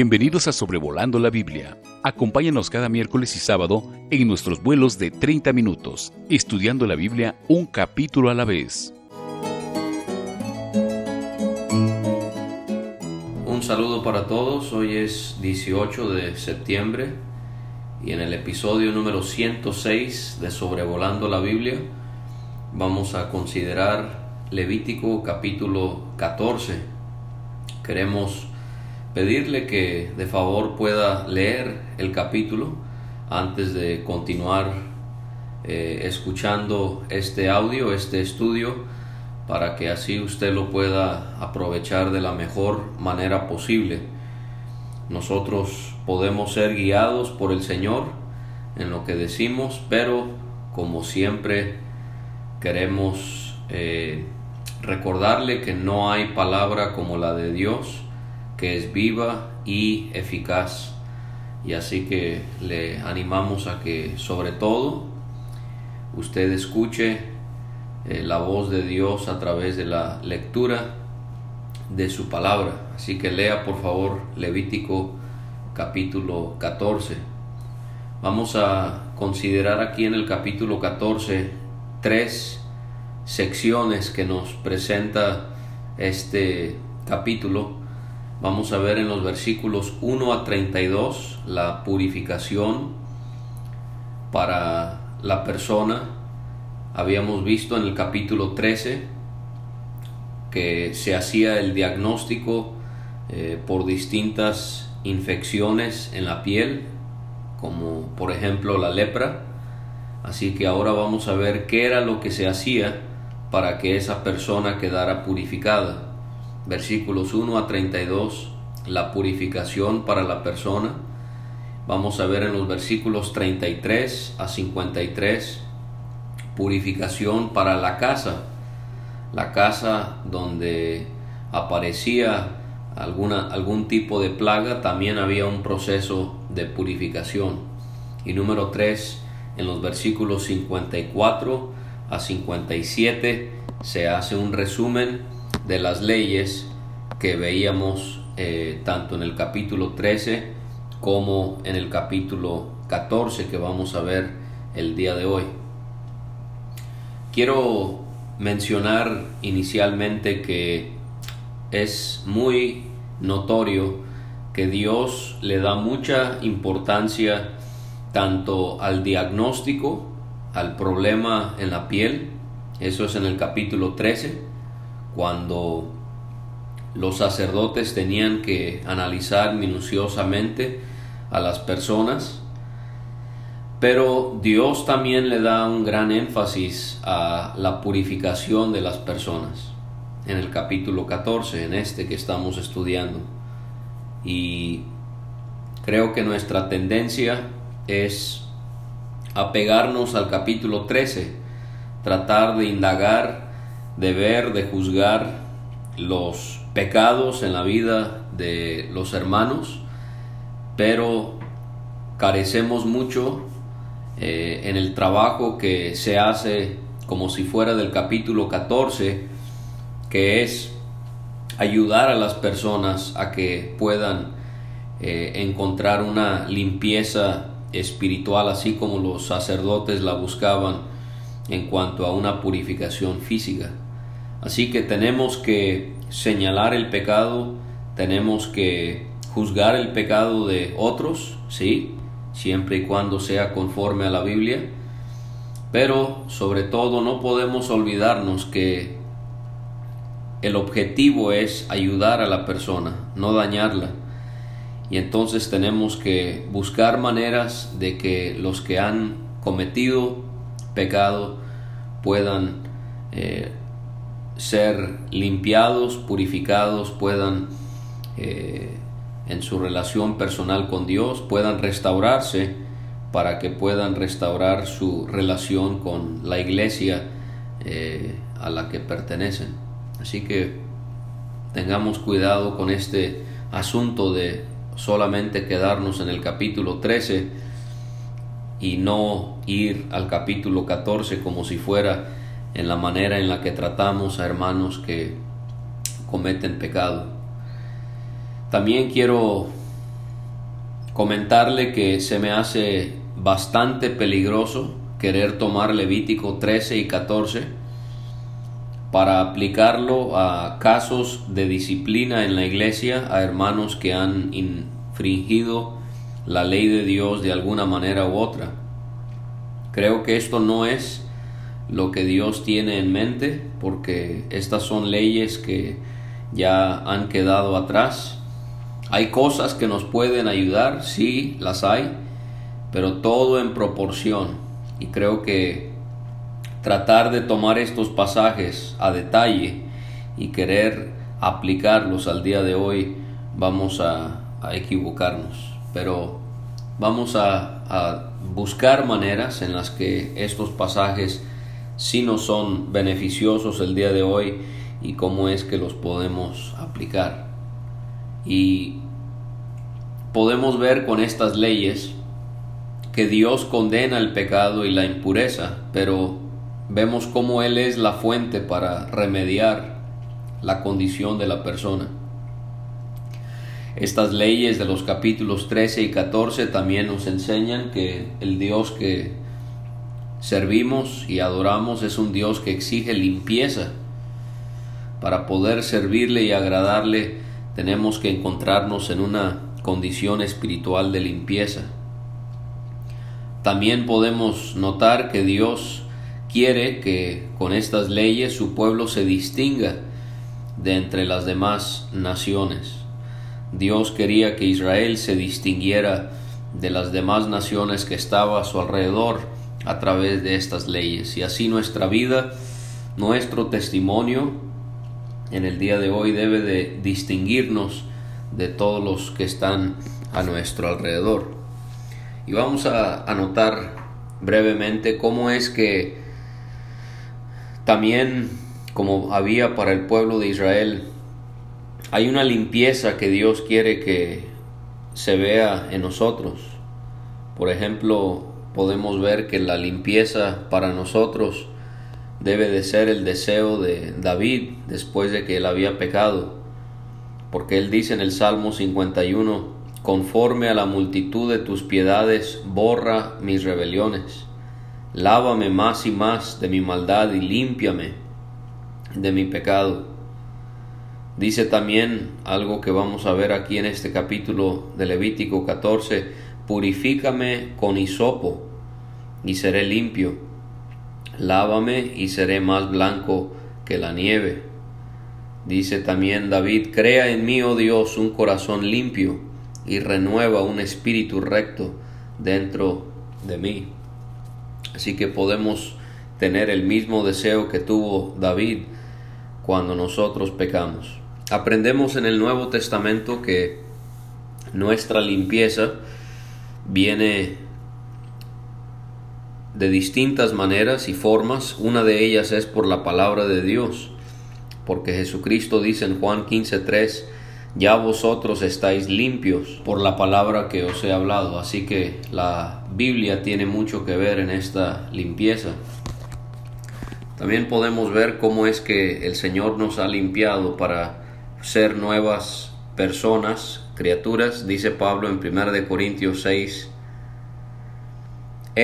Bienvenidos a Sobrevolando la Biblia. Acompáñanos cada miércoles y sábado en nuestros vuelos de 30 minutos, estudiando la Biblia un capítulo a la vez. Un saludo para todos, hoy es 18 de septiembre y en el episodio número 106 de Sobrevolando la Biblia vamos a considerar Levítico capítulo 14. Queremos pedirle que de favor pueda leer el capítulo antes de continuar eh, escuchando este audio, este estudio, para que así usted lo pueda aprovechar de la mejor manera posible. Nosotros podemos ser guiados por el Señor en lo que decimos, pero como siempre queremos eh, recordarle que no hay palabra como la de Dios, que es viva y eficaz. Y así que le animamos a que sobre todo usted escuche eh, la voz de Dios a través de la lectura de su palabra. Así que lea por favor Levítico capítulo 14. Vamos a considerar aquí en el capítulo 14 tres secciones que nos presenta este capítulo Vamos a ver en los versículos 1 a 32 la purificación para la persona. Habíamos visto en el capítulo 13 que se hacía el diagnóstico eh, por distintas infecciones en la piel, como por ejemplo la lepra. Así que ahora vamos a ver qué era lo que se hacía para que esa persona quedara purificada versículos 1 a 32, la purificación para la persona. Vamos a ver en los versículos 33 a 53, purificación para la casa, la casa donde aparecía alguna, algún tipo de plaga, también había un proceso de purificación. Y número 3, en los versículos 54 a 57 se hace un resumen de las leyes que veíamos eh, tanto en el capítulo 13 como en el capítulo 14 que vamos a ver el día de hoy. Quiero mencionar inicialmente que es muy notorio que Dios le da mucha importancia tanto al diagnóstico, al problema en la piel, eso es en el capítulo 13, cuando los sacerdotes tenían que analizar minuciosamente a las personas, pero Dios también le da un gran énfasis a la purificación de las personas en el capítulo 14, en este que estamos estudiando. Y creo que nuestra tendencia es apegarnos al capítulo 13, tratar de indagar de ver, de juzgar los pecados en la vida de los hermanos, pero carecemos mucho eh, en el trabajo que se hace como si fuera del capítulo 14, que es ayudar a las personas a que puedan eh, encontrar una limpieza espiritual, así como los sacerdotes la buscaban en cuanto a una purificación física. Así que tenemos que señalar el pecado, tenemos que juzgar el pecado de otros, sí, siempre y cuando sea conforme a la Biblia, pero sobre todo no podemos olvidarnos que el objetivo es ayudar a la persona, no dañarla. Y entonces tenemos que buscar maneras de que los que han cometido pecado puedan eh, ser limpiados, purificados, puedan eh, en su relación personal con Dios, puedan restaurarse para que puedan restaurar su relación con la iglesia eh, a la que pertenecen. Así que tengamos cuidado con este asunto de solamente quedarnos en el capítulo 13 y no ir al capítulo 14 como si fuera en la manera en la que tratamos a hermanos que cometen pecado. También quiero comentarle que se me hace bastante peligroso querer tomar Levítico 13 y 14 para aplicarlo a casos de disciplina en la iglesia, a hermanos que han infringido la ley de Dios de alguna manera u otra. Creo que esto no es lo que Dios tiene en mente, porque estas son leyes que ya han quedado atrás. Hay cosas que nos pueden ayudar, sí, las hay, pero todo en proporción. Y creo que tratar de tomar estos pasajes a detalle y querer aplicarlos al día de hoy, vamos a, equivocarnos. Pero vamos a, buscar maneras en las que estos pasajes sí nos son beneficiosos el día de hoy y cómo es que los podemos aplicar. Y podemos ver con estas leyes que Dios condena el pecado y la impureza, pero vemos cómo Él es la fuente para remediar la condición de la persona. Estas leyes de los capítulos 13 y 14 también nos enseñan que el Dios que servimos y adoramos es un Dios que exige limpieza para poder servirle y agradarle tenemos que encontrarnos en una condición espiritual de limpieza. También podemos notar que Dios quiere que con estas leyes su pueblo se distinga de entre las demás naciones. Dios quería que Israel se distinguiera de las demás naciones que estaba a su alrededor a través de estas leyes y así nuestra vida, nuestro testimonio en el día de hoy debe de distinguirnos de todos los que están a nuestro alrededor. Y vamos a anotar brevemente cómo es que también como había para el pueblo de Israel, hay una limpieza que Dios quiere que se vea en nosotros. Por ejemplo, podemos ver que la limpieza para nosotros debe de ser el deseo de David después de que él había pecado, porque él dice en el Salmo 51, conforme a la multitud de tus piedades, borra mis rebeliones, lávame más y más de mi maldad y límpiame de mi pecado. Dice también algo que vamos a ver aquí en este capítulo de Levítico 14, purifícame con hisopo y seré limpio lávame y seré más blanco que la nieve. Dice también David, crea en mí, oh Dios, un corazón limpio y renueva un espíritu recto dentro de mí. Así que podemos tener el mismo deseo que tuvo David cuando nosotros pecamos. Aprendemos en el Nuevo Testamento que nuestra limpieza viene de distintas maneras y formas. Una de ellas es por la palabra de Dios, porque Jesucristo dice en Juan 15:3, ya vosotros estáis limpios por la palabra que os he hablado. Así que la Biblia tiene mucho que ver en esta limpieza. También podemos ver cómo es que el Señor nos ha limpiado para ser nuevas personas, criaturas, dice Pablo en 1 Corintios 6,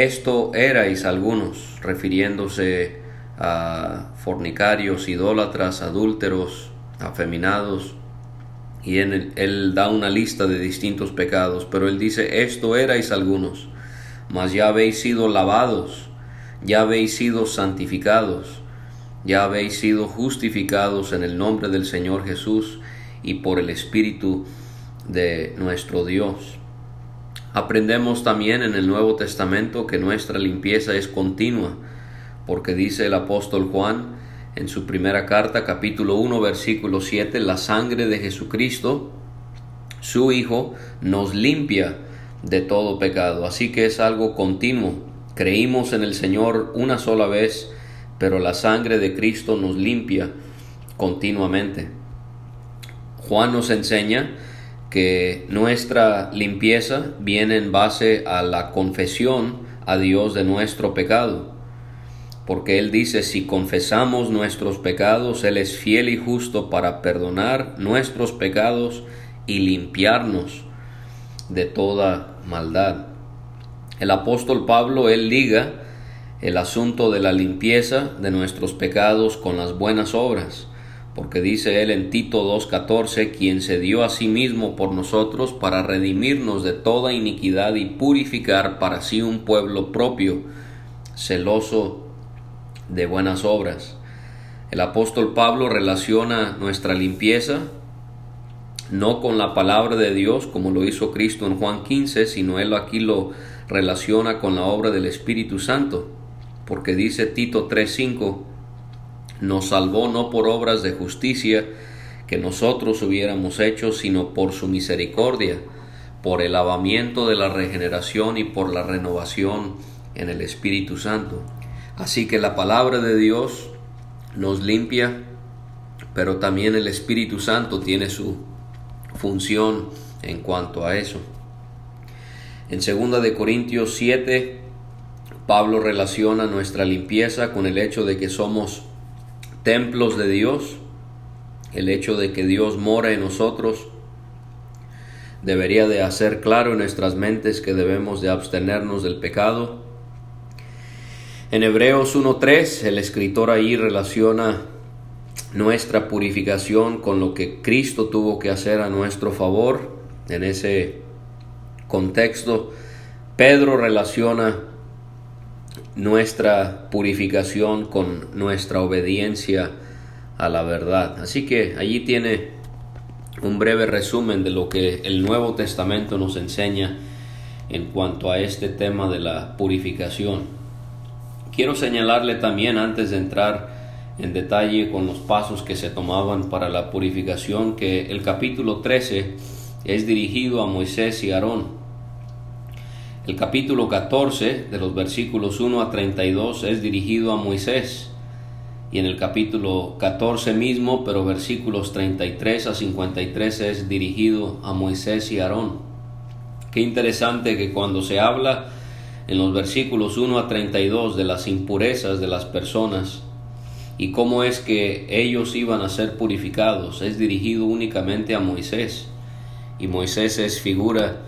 esto erais algunos, refiriéndose a fornicarios, idólatras, adúlteros, afeminados, y en él da una lista de distintos pecados, pero él dice, esto erais algunos, mas ya habéis sido lavados, ya habéis sido santificados, ya habéis sido justificados en el nombre del Señor Jesús y por el Espíritu de nuestro Dios. Aprendemos también en el Nuevo Testamento que nuestra limpieza es continua, porque dice el apóstol Juan en su primera carta, capítulo 1, versículo 7, la sangre de Jesucristo, su Hijo, nos limpia de todo pecado. Así que es algo continuo. Creímos en el Señor una sola vez, pero la sangre de Cristo nos limpia continuamente. Juan nos enseña que nuestra limpieza viene en base a la confesión a Dios de nuestro pecado. Porque Él dice, si confesamos nuestros pecados, Él es fiel y justo para perdonar nuestros pecados y limpiarnos de toda maldad. El apóstol Pablo, él liga el asunto de la limpieza de nuestros pecados con las buenas obras, porque dice él en Tito 2.14, quien se dio a sí mismo por nosotros para redimirnos de toda iniquidad y purificar para sí un pueblo propio, celoso de buenas obras. El apóstol Pablo relaciona nuestra limpieza no con la palabra de Dios como lo hizo Cristo en Juan 15, sino él aquí lo relaciona con la obra del Espíritu Santo, porque dice Tito 3:5, nos salvó no por obras de justicia que nosotros hubiéramos hecho, sino por su misericordia, por el lavamiento de la regeneración y por la renovación en el Espíritu Santo. Así que la palabra de Dios nos limpia, pero también el Espíritu Santo tiene su función en cuanto a eso. En 2 de Corintios 7 Pablo relaciona nuestra limpieza con el hecho de que somos templos de Dios, el hecho de que Dios mora en nosotros debería de hacer claro en nuestras mentes que debemos de abstenernos del pecado. En Hebreos 1.3 el escritor ahí relaciona nuestra purificación con lo que Cristo tuvo que hacer a nuestro favor. En ese contexto, Pedro relaciona nuestra purificación con nuestra obediencia a la verdad. Así que allí tiene un breve resumen de lo que el Nuevo Testamento nos enseña en cuanto a este tema de la purificación. Quiero señalarle también antes de entrar en detalle con los pasos que se tomaban para la purificación que el capítulo 13 es dirigido a Moisés y Aarón. El capítulo 14 de los versículos 1 a 32 es dirigido a Moisés y en el capítulo 14 mismo, pero versículos 33 a 53 es dirigido a Moisés y Aarón. Qué interesante que cuando se habla en los versículos 1 a 32 de las impurezas de las personas y cómo es que ellos iban a ser purificados, es dirigido únicamente a Moisés. Y Moisés es figura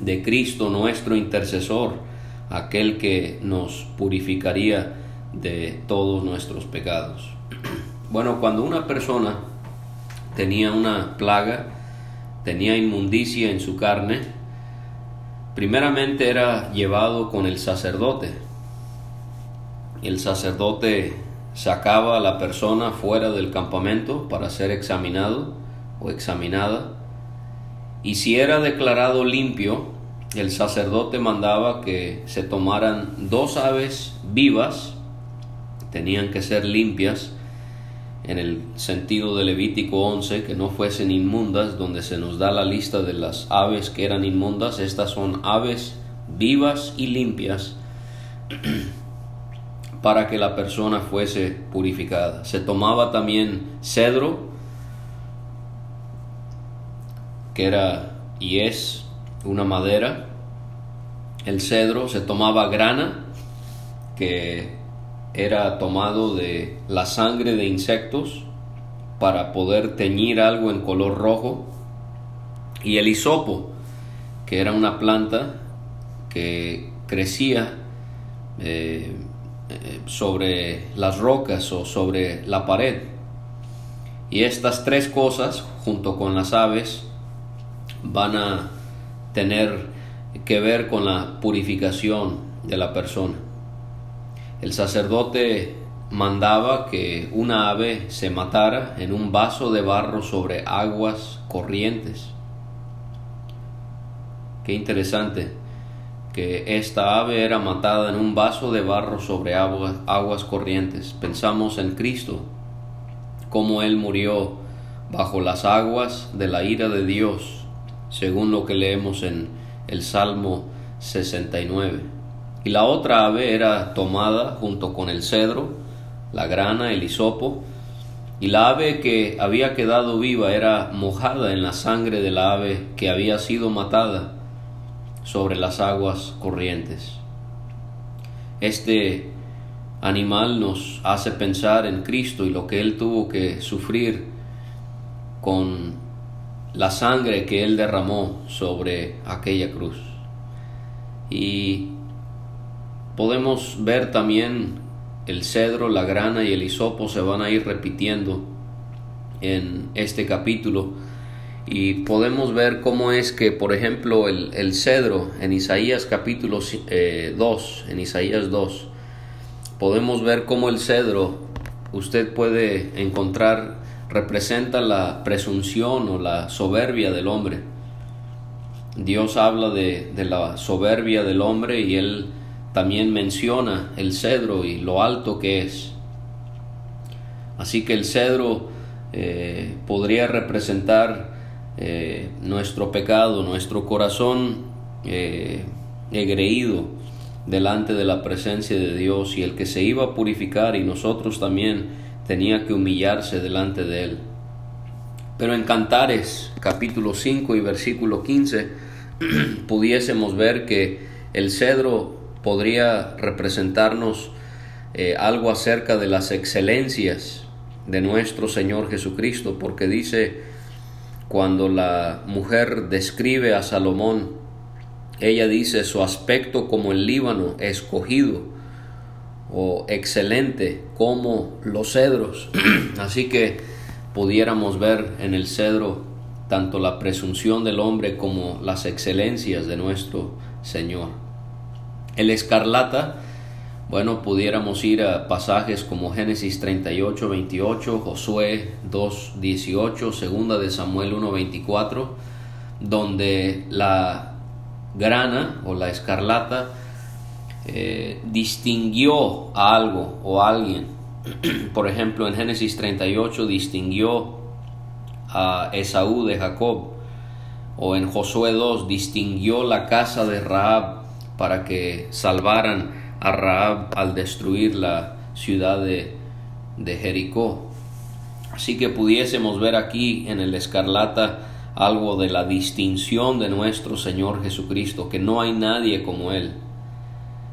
de Cristo nuestro intercesor, aquel que nos purificaría de todos nuestros pecados. Bueno, cuando una persona tenía una plaga, tenía inmundicia en su carne, primeramente era llevado con el sacerdote. El sacerdote sacaba a la persona fuera del campamento para ser examinado o examinada y si era declarado limpio, el sacerdote mandaba que se tomaran dos aves vivas, tenían que ser limpias, en el sentido de Levítico 11, que no fuesen inmundas, donde se nos da la lista de las aves que eran inmundas, estas son aves vivas y limpias para que la persona fuese purificada. Se tomaba también cedro, que era y es una madera. El cedro se tomaba grana, que era tomado de la sangre de insectos para poder teñir algo en color rojo. Y el hisopo, que era una planta que crecía eh, eh, sobre las rocas o sobre la pared. Y estas tres cosas, junto con las aves, van a tener que ver con la purificación de la persona. El sacerdote mandaba que una ave se matara en un vaso de barro sobre aguas corrientes. Qué interesante que esta ave era matada en un vaso de barro sobre aguas, aguas corrientes. Pensamos en Cristo, cómo Él murió bajo las aguas de la ira de Dios según lo que leemos en el Salmo 69. Y la otra ave era tomada junto con el cedro, la grana, el hisopo, y la ave que había quedado viva era mojada en la sangre de la ave que había sido matada sobre las aguas corrientes. Este animal nos hace pensar en Cristo y lo que Él tuvo que sufrir con la sangre que Él derramó sobre aquella cruz. Y podemos ver también el cedro, la grana y el hisopo se van a ir repitiendo en este capítulo y podemos ver cómo es que, por ejemplo, el, cedro en Isaías capítulo 2, eh, en Isaías 2, podemos ver cómo el cedro usted puede encontrar representa la presunción o la soberbia del hombre. Dios habla de, de la soberbia del hombre y él también menciona el cedro y lo alto que es. Así que el cedro eh, podría representar eh, nuestro pecado, nuestro corazón eh, egreído delante de la presencia de Dios y el que se iba a purificar y nosotros también tenía que humillarse delante de él. Pero en Cantares capítulo 5 y versículo 15 pudiésemos ver que el cedro podría representarnos eh, algo acerca de las excelencias de nuestro Señor Jesucristo, porque dice cuando la mujer describe a Salomón, ella dice su aspecto como el Líbano escogido o excelente como los cedros. Así que pudiéramos ver en el cedro tanto la presunción del hombre como las excelencias de nuestro Señor. El escarlata bueno, pudiéramos ir a pasajes como Génesis 38, 28, Josué 2, 18, Segunda de Samuel 1, 24, donde la grana o la escarlata eh, distinguió a algo o a alguien. Por ejemplo, en Génesis 38 distinguió a Esaú de Jacob, o en Josué 2 distinguió la casa de Raab para que salvaran a Raab al destruir la ciudad de, de Jericó. Así que pudiésemos ver aquí en el escarlata algo de la distinción de nuestro Señor Jesucristo, que no hay nadie como Él.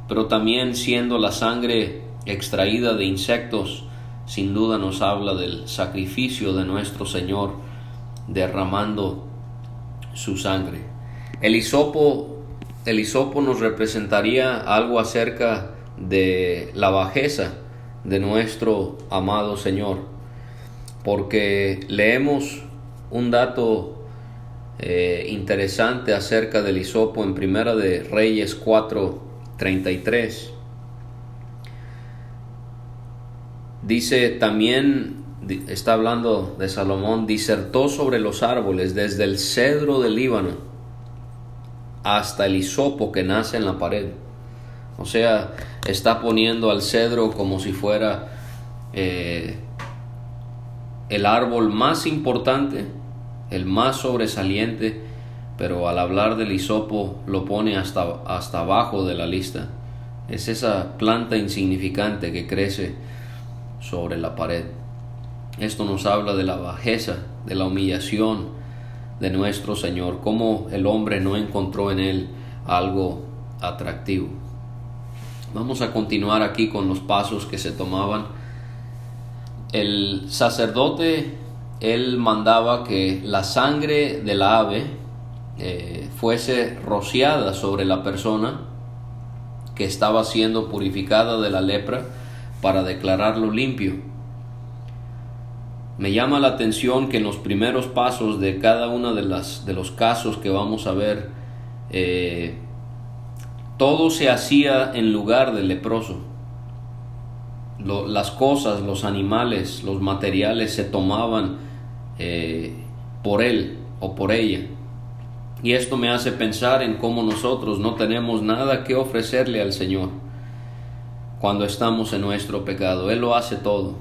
Pero también siendo la sangre extraída de insectos, sin duda nos habla del sacrificio de nuestro Señor derramando su sangre. El hisopo el nos representaría algo acerca de la bajeza de nuestro amado Señor, porque leemos un dato eh, interesante acerca del hisopo en Primera de Reyes 4:33. Dice también, está hablando de Salomón, disertó sobre los árboles desde el cedro del Líbano hasta el hisopo que nace en la pared. O sea, está poniendo al cedro como si fuera eh, el árbol más importante, el más sobresaliente, pero al hablar del hisopo lo pone hasta, hasta abajo de la lista. Es esa planta insignificante que crece sobre la pared. Esto nos habla de la bajeza, de la humillación, de nuestro Señor, cómo el hombre no encontró en él algo atractivo. Vamos a continuar aquí con los pasos que se tomaban. El sacerdote, él mandaba que la sangre del ave eh, fuese rociada sobre la persona que estaba siendo purificada de la lepra para declararlo limpio. Me llama la atención que en los primeros pasos de cada uno de, las, de los casos que vamos a ver, eh, todo se hacía en lugar del leproso. las cosas, los animales, los materiales se tomaban eh, por él o por ella. Y esto me hace pensar en cómo nosotros no tenemos nada que ofrecerle al Señor cuando estamos en nuestro pecado. Él lo hace todo.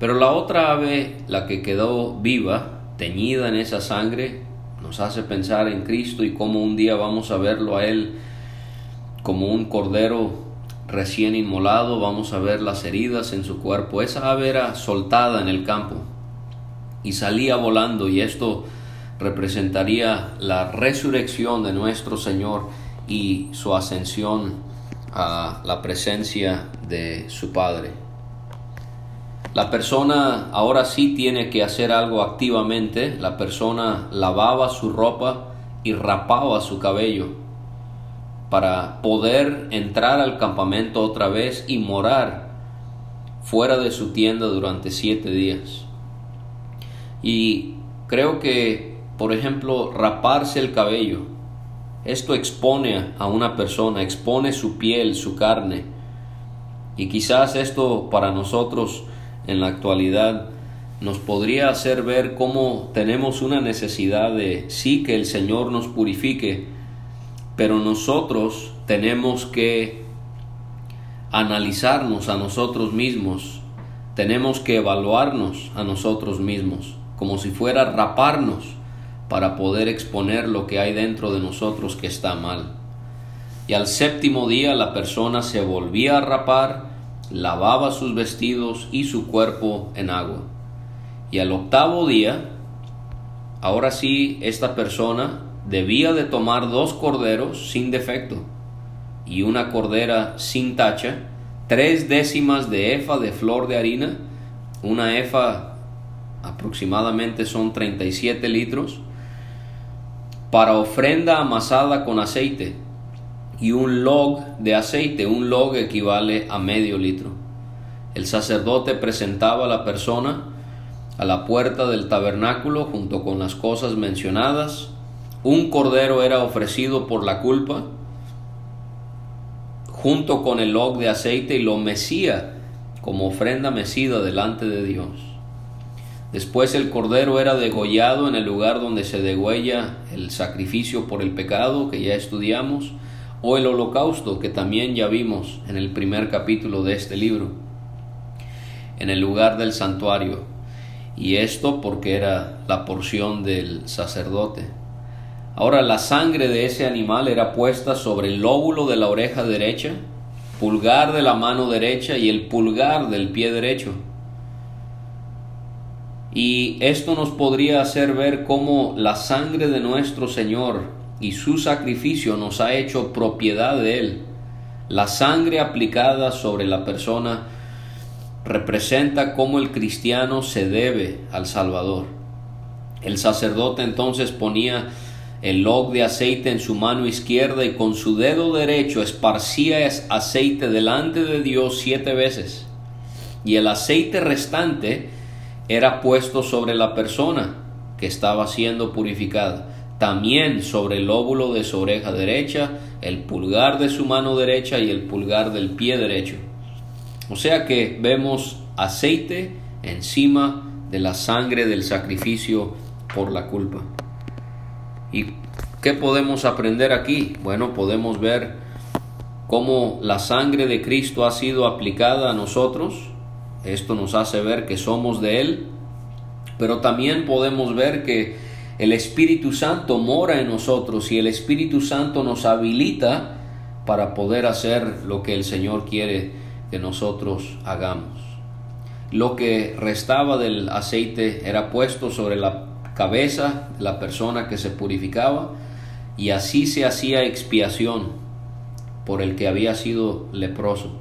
Pero la otra ave, la que quedó viva, teñida en esa sangre, nos hace pensar en Cristo y cómo un día vamos a verlo a Él como un cordero recién inmolado, vamos a ver las heridas en su cuerpo. Esa ave era soltada en el campo y salía volando y esto representaría la resurrección de nuestro Señor y su ascensión a la presencia de su Padre. La persona ahora sí tiene que hacer algo activamente. La persona lavaba su ropa y rapaba su cabello para poder entrar al campamento otra vez y morar fuera de su tienda durante siete días. Y creo que, por ejemplo, raparse el cabello, esto expone a una persona, expone su piel, su carne. Y quizás esto para nosotros en la actualidad nos podría hacer ver cómo tenemos una necesidad de sí que el Señor nos purifique, pero nosotros tenemos que analizarnos a nosotros mismos, tenemos que evaluarnos a nosotros mismos, como si fuera raparnos para poder exponer lo que hay dentro de nosotros que está mal. Y al séptimo día la persona se volvía a rapar, lavaba sus vestidos y su cuerpo en agua. Y al octavo día, ahora sí, esta persona debía de tomar dos corderos sin defecto y una cordera sin tacha, tres décimas de efa de flor de harina, una efa aproximadamente son 37 litros, para ofrenda amasada con aceite y un log de aceite, un log equivale a medio litro. El sacerdote presentaba a la persona a la puerta del tabernáculo junto con las cosas mencionadas. Un cordero era ofrecido por la culpa, junto con el log de aceite y lo mecía como ofrenda mecida delante de Dios. Después el cordero era degollado en el lugar donde se degüella el sacrificio por el pecado que ya estudiamos, o el holocausto que también ya vimos en el primer capítulo de este libro, en el lugar del santuario y esto porque era la porción del sacerdote. Ahora la sangre de ese animal era puesta sobre el lóbulo de la oreja derecha, pulgar de la mano derecha y el pulgar del pie derecho. Y esto nos podría hacer ver cómo la sangre de nuestro Señor y su sacrificio nos ha hecho propiedad de Él. La sangre aplicada sobre la persona representa cómo el cristiano se debe al Salvador. El sacerdote entonces ponía el log de aceite en su mano izquierda y con su dedo derecho esparcía aceite delante de Dios siete veces. Y el aceite restante era puesto sobre la persona que estaba siendo purificada, también sobre el óvulo de su oreja derecha, el pulgar de su mano derecha y el pulgar del pie derecho. O sea que vemos aceite encima de la sangre del sacrificio por la culpa. ¿Y qué podemos aprender aquí? Bueno, podemos ver cómo la sangre de Cristo ha sido aplicada a nosotros. Esto nos hace ver que somos de Él. Pero también podemos ver que el Espíritu Santo mora en nosotros y el Espíritu Santo nos habilita para poder hacer lo que el Señor quiere que nosotros hagamos. Lo que restaba del aceite era puesto sobre la cabeza de la persona que se purificaba y así se hacía expiación por el que había sido leproso.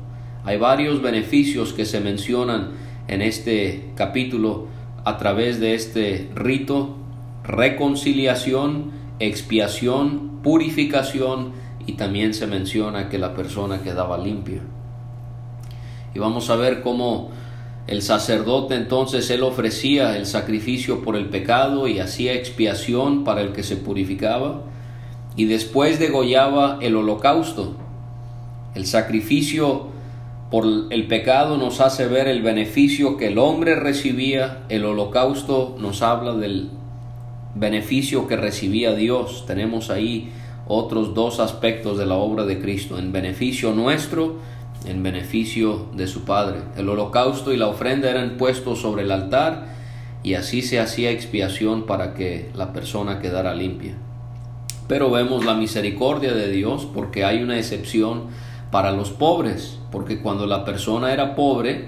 Hay varios beneficios que se mencionan en este capítulo a través de este rito, reconciliación, expiación, purificación y también se menciona que la persona quedaba limpia. Y vamos a ver cómo el sacerdote entonces él ofrecía el sacrificio por el pecado y hacía expiación para el que se purificaba y después degollaba el holocausto. El sacrificio por el pecado nos hace ver el beneficio que el hombre recibía, el holocausto nos habla del beneficio que recibía Dios. Tenemos ahí otros dos aspectos de la obra de Cristo, en beneficio nuestro en beneficio de su Padre. El holocausto y la ofrenda eran puestos sobre el altar y así se hacía expiación para que la persona quedara limpia. Pero vemos la misericordia de Dios porque hay una excepción para los pobres, porque cuando la persona era pobre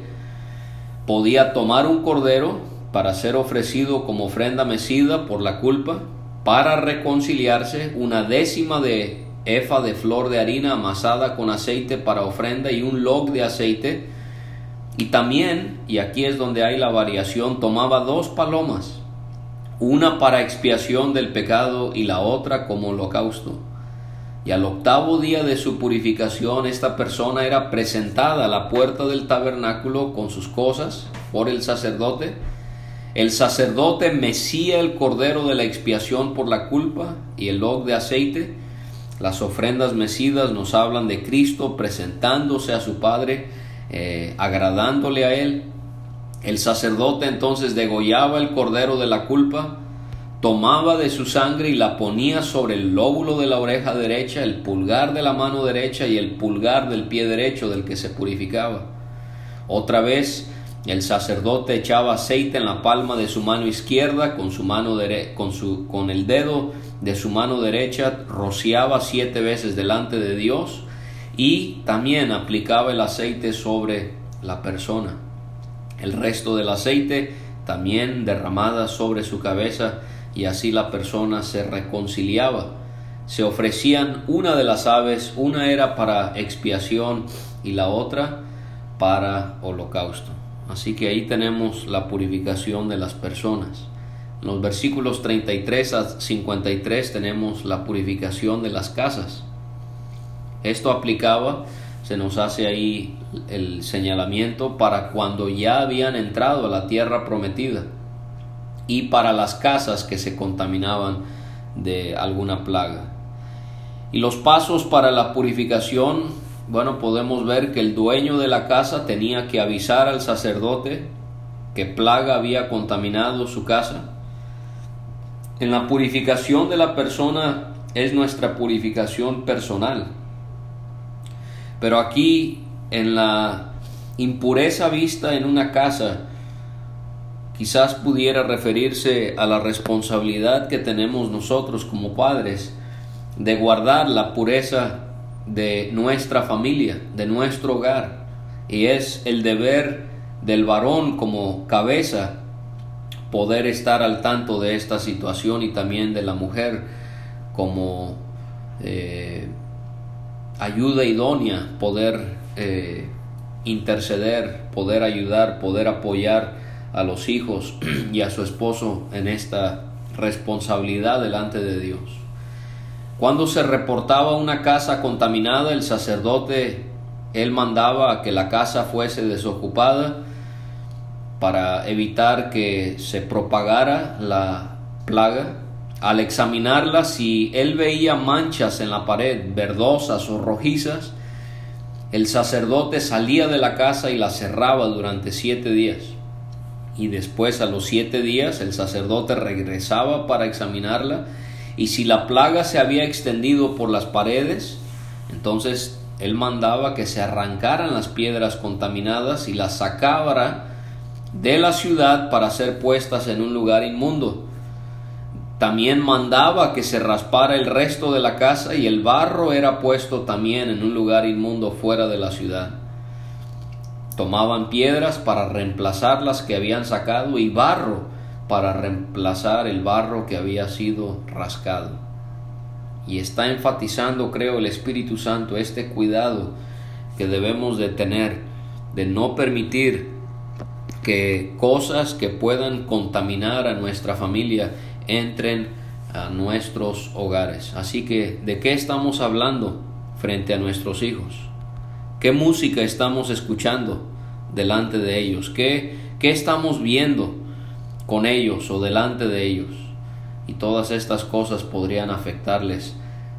podía tomar un cordero para ser ofrecido como ofrenda mecida por la culpa, para reconciliarse una décima de efa de flor de harina amasada con aceite para ofrenda y un log de aceite Y también, y aquí es donde hay la variación, tomaba dos palomas, una para expiación del pecado y la otra como holocausto. Y al octavo día de su purificación esta persona era presentada a la puerta del tabernáculo con sus cosas por el sacerdote. El sacerdote mecía el cordero de la expiación por la culpa y el log de aceite. Las ofrendas mecidas nos hablan de Cristo presentándose a su Padre, eh, agradándole a Él. El sacerdote entonces degollaba el cordero de la culpa tomaba de su sangre y la ponía sobre el lóbulo de la oreja derecha, el pulgar de la mano derecha y el pulgar del pie derecho del que se purificaba. Otra vez el sacerdote echaba aceite en la palma de su mano izquierda, con, su mano con, su, con el dedo de su mano derecha rociaba siete veces delante de Dios y también aplicaba el aceite sobre la persona. El resto del aceite también derramada sobre su cabeza y así la persona se reconciliaba. Se ofrecían una de las aves, una era para expiación y la otra para holocausto. Así que ahí tenemos la purificación de las personas. En los versículos 33 a 53 tenemos la purificación de las casas. Esto aplicaba, se nos hace ahí el señalamiento para cuando ya habían entrado a la tierra prometida y para las casas que se contaminaban de alguna plaga. Y los pasos para la purificación, bueno, podemos ver que el dueño de la casa tenía que avisar al sacerdote que plaga había contaminado su casa. En la purificación de la persona es nuestra purificación personal. Pero aquí en la impureza vista en una casa, quizás pudiera referirse a la responsabilidad que tenemos nosotros como padres de guardar la pureza de nuestra familia, de nuestro hogar. Y es el deber del varón como cabeza poder estar al tanto de esta situación y también de la mujer como eh, ayuda idónea, poder eh, interceder, poder ayudar, poder apoyar a los hijos y a su esposo en esta responsabilidad delante de Dios. Cuando se reportaba una casa contaminada, el sacerdote, él mandaba que la casa fuese desocupada para evitar que se propagara la plaga. Al examinarla, si él veía manchas en la pared verdosas o rojizas, el sacerdote salía de la casa y la cerraba durante siete días y después a los siete días el sacerdote regresaba para examinarla y si la plaga se había extendido por las paredes, entonces él mandaba que se arrancaran las piedras contaminadas y las sacara de la ciudad para ser puestas en un lugar inmundo. También mandaba que se raspara el resto de la casa y el barro era puesto también en un lugar inmundo fuera de la ciudad. Tomaban piedras para reemplazar las que habían sacado y barro para reemplazar el barro que había sido rascado. Y está enfatizando, creo, el Espíritu Santo este cuidado que debemos de tener de no permitir que cosas que puedan contaminar a nuestra familia entren a nuestros hogares. Así que, ¿de qué estamos hablando frente a nuestros hijos? ¿Qué música estamos escuchando delante de ellos? ¿Qué, qué estamos viendo con ellos o delante de ellos? Y todas estas cosas podrían afectarles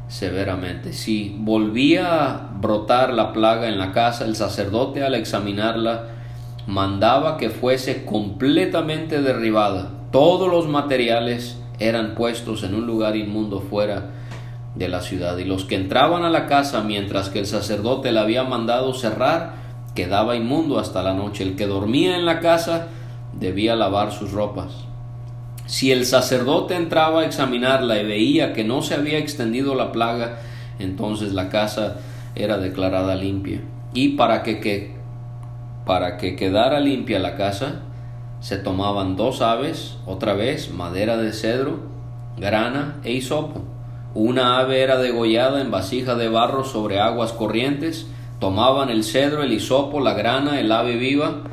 severamente. Si volvía a brotar la plaga en la casa, el sacerdote al examinarla mandaba que fuese completamente derribada. Todos los materiales eran puestos en un lugar inmundo fuera de la ciudad, y los que entraban a la casa mientras que el sacerdote le había mandado cerrar, quedaba inmundo hasta la noche. El que dormía en la casa debía lavar sus ropas. Si el sacerdote entraba a examinarla y veía que no se había extendido la plaga, entonces la casa era declarada limpia. Y para que, que, para que quedara limpia la casa, se tomaban dos aves, otra vez madera de cedro, grana e hisopo una ave era degollada en vasija de barro sobre aguas corrientes, tomaban el cedro, el hisopo, la grana, el ave viva,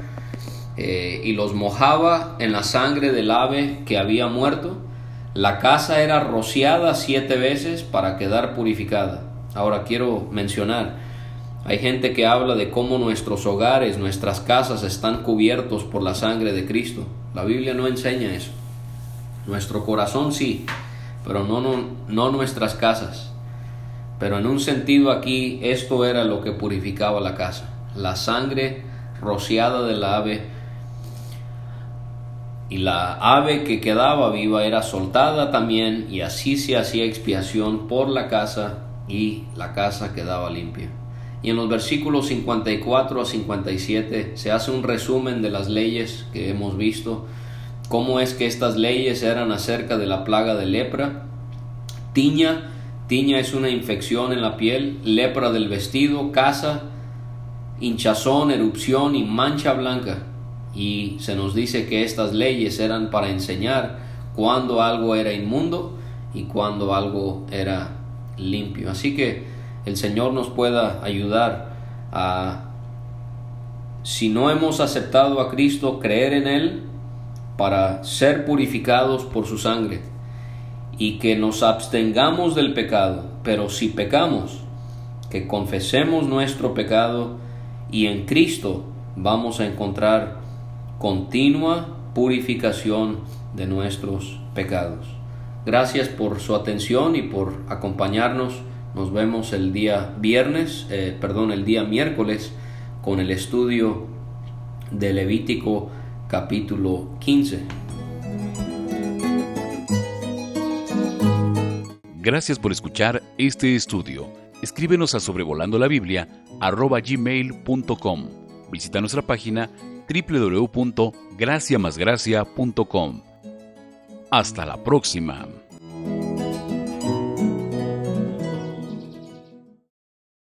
eh, y los mojaba en la sangre del ave que había muerto. La casa era rociada siete veces para quedar purificada. Ahora quiero mencionar, hay gente que habla de cómo nuestros hogares, nuestras casas están cubiertos por la sangre de Cristo. La Biblia no enseña eso. Nuestro corazón sí, pero no, no, no nuestras casas. Pero en un sentido aquí esto era lo que purificaba la casa. La sangre rociada del ave y la ave que quedaba viva era soltada también y así se hacía expiación por la casa y la casa quedaba limpia. Y en los versículos 54 a 57 se hace un resumen de las leyes que hemos visto, cómo es que estas leyes eran acerca de la plaga de lepra, tiña, tiña es una infección en la piel, lepra del vestido, casa, hinchazón, erupción y mancha blanca y se nos dice que estas leyes eran para enseñar cuando algo era inmundo y cuando algo era limpio. Así que el Señor nos pueda ayudar a, si no hemos aceptado a Cristo, creer en Él para ser purificados por su sangre y que nos abstengamos del pecado, pero si pecamos, que confesemos nuestro pecado y en Cristo vamos a encontrar continua purificación de nuestros pecados. Gracias por su atención y por acompañarnos. Nos vemos el día viernes, eh, perdón, el día miércoles con el estudio de Levítico capítulo 15. Gracias por escuchar este estudio. Escríbenos a sobrevolando la Biblia gmail.com. Visita nuestra página www.graciamasgracia.com. Hasta la próxima.